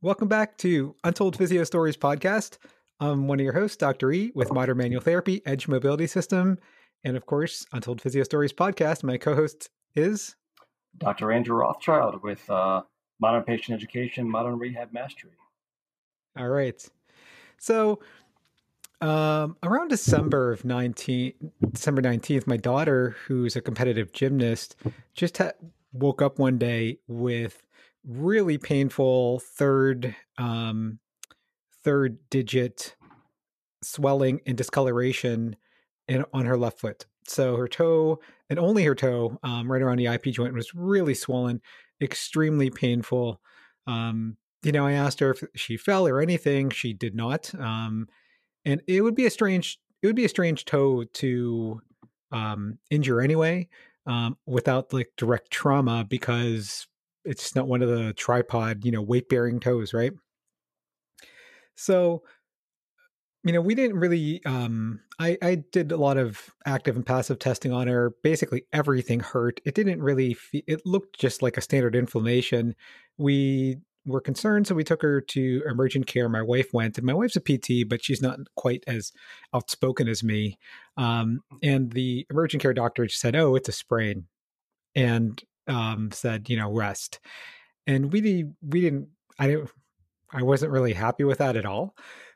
Welcome back to Untold Physio Stories podcast. I'm one of your hosts, Dr. E, with Modern Manual Therapy, Edge Mobility System, and of course, Untold Physio Stories podcast. My co host is Dr. Andrew Rothschild with uh, Modern Patient Education, Modern Rehab Mastery. All right. So, um, around December of 19, December 19th, my daughter, who's a competitive gymnast, just ha- woke up one day with really painful third um, third digit swelling and discoloration in, on her left foot. So her toe and only her toe, um, right around the IP joint, was really swollen, extremely painful. Um, you know, I asked her if she fell or anything. She did not. Um, and it would be a strange, it would be a strange toe to um, injure anyway, um, without like direct trauma because it's not one of the tripod, you know, weight bearing toes, right? So, you know, we didn't really. Um, I I did a lot of active and passive testing on her. Basically, everything hurt. It didn't really. Fe- it looked just like a standard inflammation. We were concerned, so we took her to emergent care. My wife went, and my wife's a PT, but she's not quite as outspoken as me. Um, and the emergent care doctor just said, "Oh, it's a sprain," and um, said, "You know, rest." And we we didn't. I didn't. I wasn't really happy with that at all.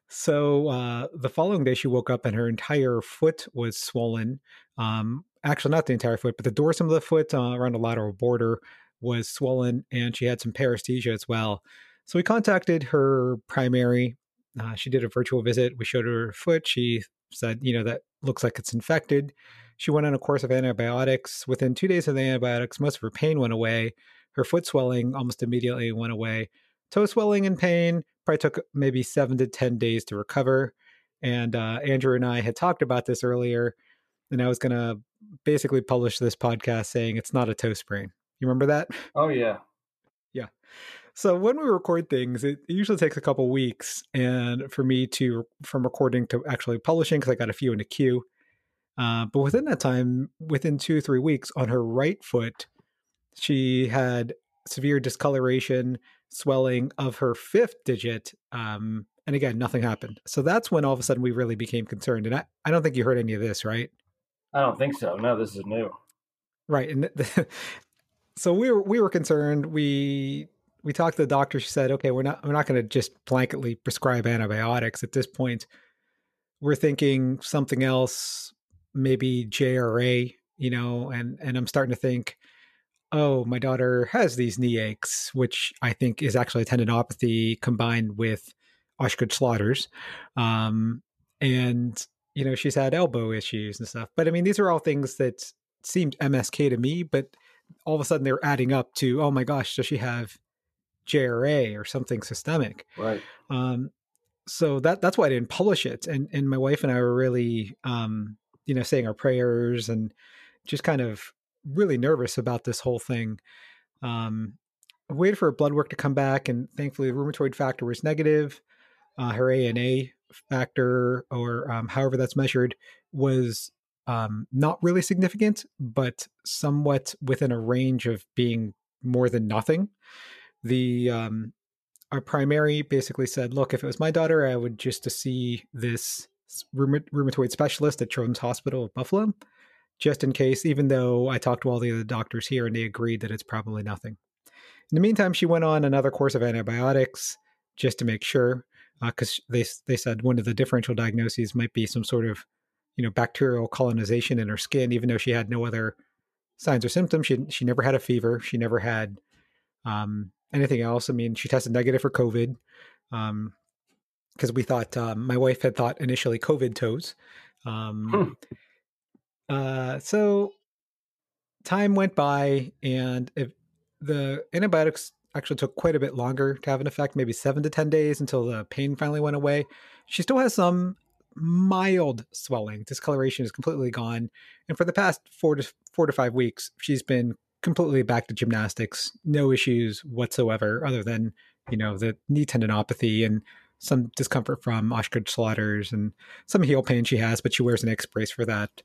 So uh, the following day, she woke up and her entire foot was swollen. Um, actually, not the entire foot, but the dorsum of the foot uh, around the lateral border was swollen, and she had some paresthesia as well. So we contacted her primary. Uh, she did a virtual visit. We showed her her foot. She said, you know, that looks like it's infected. She went on a course of antibiotics. Within two days of the antibiotics, most of her pain went away. Her foot swelling almost immediately went away toe swelling and pain probably took maybe seven to 10 days to recover. And uh, Andrew and I had talked about this earlier, and I was going to basically publish this podcast saying it's not a toe sprain. You remember that? Oh, yeah. Yeah. So when we record things, it usually takes a couple weeks, and for me to from recording to actually publishing because I got a few in the queue. Uh, but within that time, within two or three weeks, on her right foot, she had severe discoloration, swelling of her fifth digit. Um, and again, nothing happened. So that's when all of a sudden we really became concerned. And I, I don't think you heard any of this, right? I don't think so. No, this is new. Right. And the, so we were we were concerned. We we talked to the doctor. She said, "Okay, we're not we're not going to just blanketly prescribe antibiotics at this point. We're thinking something else, maybe JRA, you know." And and I'm starting to think, oh, my daughter has these knee aches, which I think is actually a tendinopathy combined with Osgood Schlatter's, Um, and you know, she's had elbow issues and stuff. But I mean, these are all things that seemed MSK to me, but all of a sudden they're adding up to, oh my gosh, does she have JRA or something systemic? Right. Um, so that that's why I didn't publish it. And and my wife and I were really, um, you know, saying our prayers and just kind of really nervous about this whole thing. Um, I waited for blood work to come back, and thankfully the rheumatoid factor was negative. Uh, her ANA factor, or um, however that's measured, was um, not really significant, but somewhat within a range of being more than nothing. The um, our primary basically said, "Look, if it was my daughter, I would just to see this rheumatoid specialist at Children's Hospital of Buffalo, just in case." Even though I talked to all the other doctors here, and they agreed that it's probably nothing. In the meantime, she went on another course of antibiotics just to make sure, because uh, they they said one of the differential diagnoses might be some sort of you know bacterial colonization in her skin, even though she had no other signs or symptoms. She she never had a fever. She never had um, anything else. I mean, she tested negative for COVID because we thought um, my wife had thought initially COVID toes. Um, hmm. uh, so time went by, and if the antibiotics actually took quite a bit longer to have an effect, maybe seven to 10 days until the pain finally went away. She still has some mild swelling. Discoloration is completely gone. And for the past four to four to five weeks, she's been completely back to gymnastics, no issues whatsoever, other than, you know, the knee tendinopathy and some discomfort from Osgood-Schlatter's and some heel pain she has, but she wears an X brace for that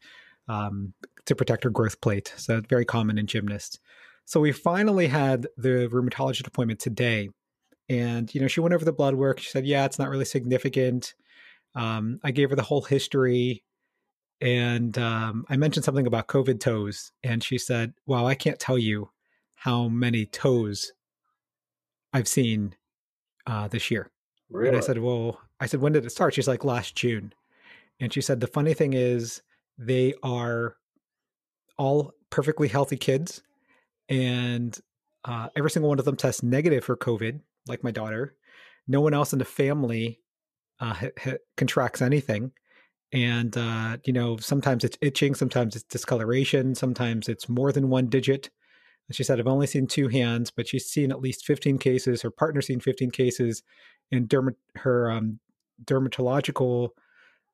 um, to protect her growth plate. So very common in gymnasts. So we finally had the rheumatologist appointment today. And, you know, she went over the blood work. She said, yeah, it's not really significant. Um, I gave her the whole history and um, I mentioned something about COVID toes, and she said, "Well, I can't tell you how many toes I've seen uh, this year." Really? And I said, "Well," I said, "When did it start?" She's like, "Last June," and she said, "The funny thing is, they are all perfectly healthy kids, and uh, every single one of them tests negative for COVID, like my daughter. No one else in the family uh, ha- ha- contracts anything." and uh, you know sometimes it's itching sometimes it's discoloration sometimes it's more than one digit And she said i've only seen two hands but she's seen at least 15 cases her partner's seen 15 cases and derma- her um, dermatological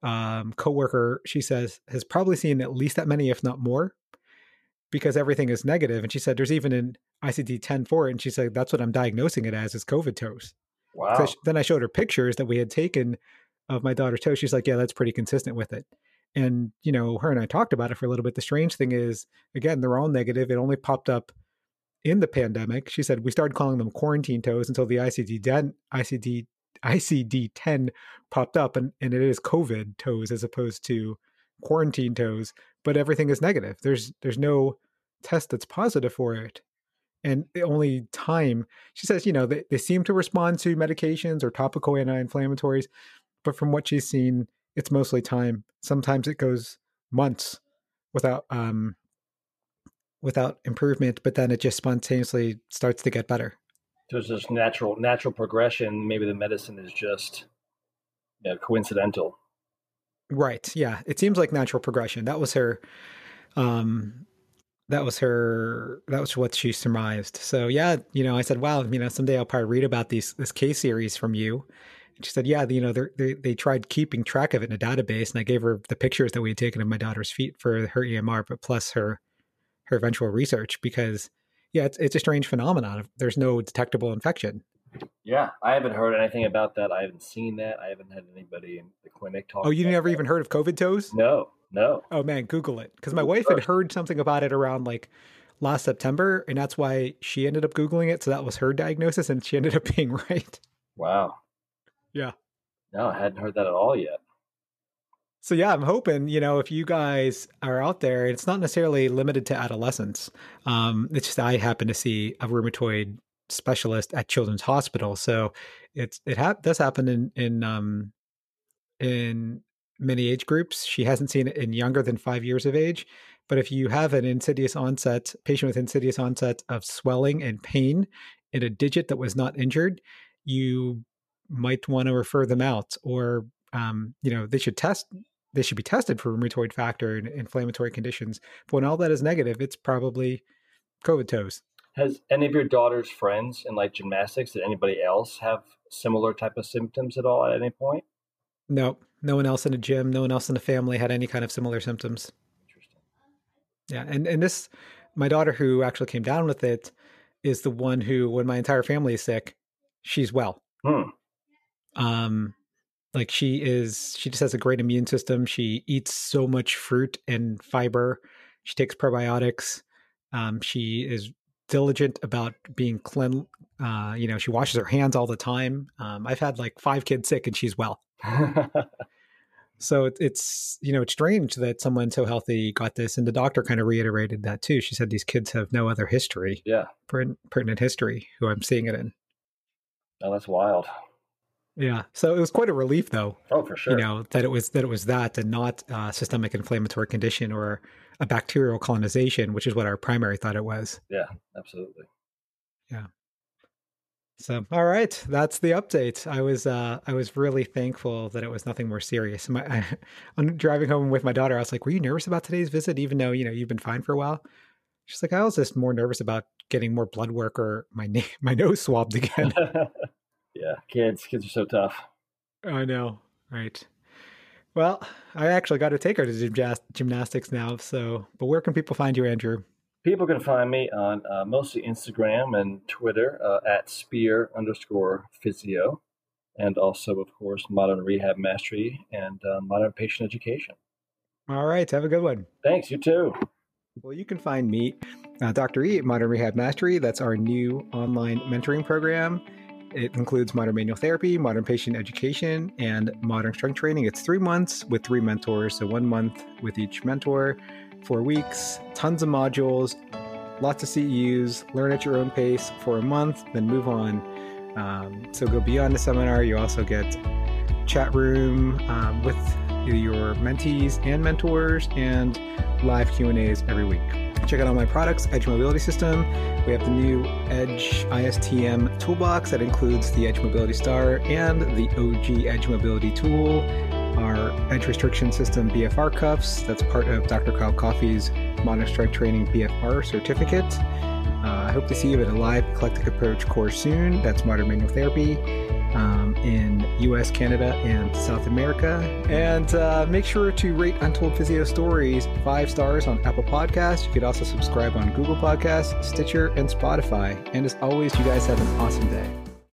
um, coworker she says has probably seen at least that many if not more because everything is negative and she said there's even an icd-10 for it and she said that's what i'm diagnosing it as is covid toes wow so then i showed her pictures that we had taken of my daughter's toe, she's like, yeah, that's pretty consistent with it. And, you know, her and I talked about it for a little bit. The strange thing is, again, they're all negative. It only popped up in the pandemic. She said we started calling them quarantine toes until the ICD 10, ICD, ICD 10 popped up and, and it is COVID toes as opposed to quarantine toes, but everything is negative. There's there's no test that's positive for it. And the only time she says, you know, they, they seem to respond to medications or topical anti-inflammatories, but from what she's seen, it's mostly time. Sometimes it goes months without um without improvement, but then it just spontaneously starts to get better. There's this natural natural progression. Maybe the medicine is just you know, coincidental. Right. Yeah. It seems like natural progression. That was her um that was her that was what she surmised. So yeah, you know, I said, wow, you know, someday I'll probably read about these this case series from you and she said, "Yeah, you know, they they tried keeping track of it in a database, and I gave her the pictures that we had taken of my daughter's feet for her EMR, but plus her her eventual research because, yeah, it's it's a strange phenomenon. There's no detectable infection. Yeah, I haven't heard anything about that. I haven't seen that. I haven't had anybody in the clinic talk. Oh, you never that. even heard of COVID toes? No, no. Oh man, Google it because my wife had heard something about it around like last September, and that's why she ended up googling it. So that was her diagnosis, and she ended up being right. Wow. Yeah. No, I hadn't heard that at all yet. So yeah, I'm hoping you know if you guys are out there, it's not necessarily limited to adolescents. Um, it's just I happen to see a rheumatoid specialist at Children's Hospital, so it's it ha- does happen in in um, in many age groups. She hasn't seen it in younger than five years of age, but if you have an insidious onset patient with insidious onset of swelling and pain in a digit that was not injured, you might want to refer them out or um, you know they should test they should be tested for rheumatoid factor and inflammatory conditions. But when all that is negative, it's probably COVID toes. Has any of your daughter's friends in like gymnastics, did anybody else have similar type of symptoms at all at any point? No, no one else in a gym, no one else in the family had any kind of similar symptoms. Interesting. Yeah, and and this, my daughter who actually came down with it, is the one who, when my entire family is sick, she's well. Hmm. Um, like she is, she just has a great immune system. She eats so much fruit and fiber. She takes probiotics. Um, she is diligent about being clean. Uh, you know, she washes her hands all the time. Um, I've had like five kids sick, and she's well. So it, it's you know it's strange that someone so healthy got this, and the doctor kind of reiterated that too. She said these kids have no other history, yeah. pertinent, pertinent history, who I'm seeing it in. Oh, that's wild. Yeah, so it was quite a relief, though. Oh, for sure. You know that it was that it was that, and not a systemic inflammatory condition or a bacterial colonization, which is what our primary thought it was. Yeah, absolutely. Yeah. So, all right, that's the update. I was uh, I was really thankful that it was nothing more serious. My, I, on driving home with my daughter, I was like, "Were you nervous about today's visit, even though you know you've been fine for a while?" She's like, "I was just more nervous about getting more blood work or my na- my nose swabbed again." yeah, kids, kids are so tough. I know, right? Well, I actually got to take her to gymnastics now. So, but where can people find you, Andrew? People can find me on uh, mostly Instagram and Twitter uh, at spear underscore physio, and also, of course, Modern Rehab Mastery and uh, Modern Patient Education. All right, have a good one. Thanks, you too. Well, you can find me, uh, Dr. E, at Modern Rehab Mastery. That's our new online mentoring program. It includes modern manual therapy, modern patient education, and modern strength training. It's three months with three mentors, so one month with each mentor, four weeks, tons of modules, lots of CEUs, learn at your own pace for a month, then move on. Um, so go beyond the seminar. You also get chat room um, with your mentees and mentors and live Q&As every week. Check out all my products, Edge Mobility System. We have the new Edge ISTM toolbox that includes the Edge Mobility Star and the OG Edge Mobility tool, our Edge Restriction System BFR cuffs. That's part of Dr. Kyle Coffey's Modern Strength Training BFR certificate. Uh, I hope to see you at a live eclectic approach course soon. That's modern manual therapy um, in US, Canada, and South America. And uh, make sure to rate Untold Physio Stories five stars on Apple Podcasts. You could also subscribe on Google Podcasts, Stitcher, and Spotify. And as always, you guys have an awesome day.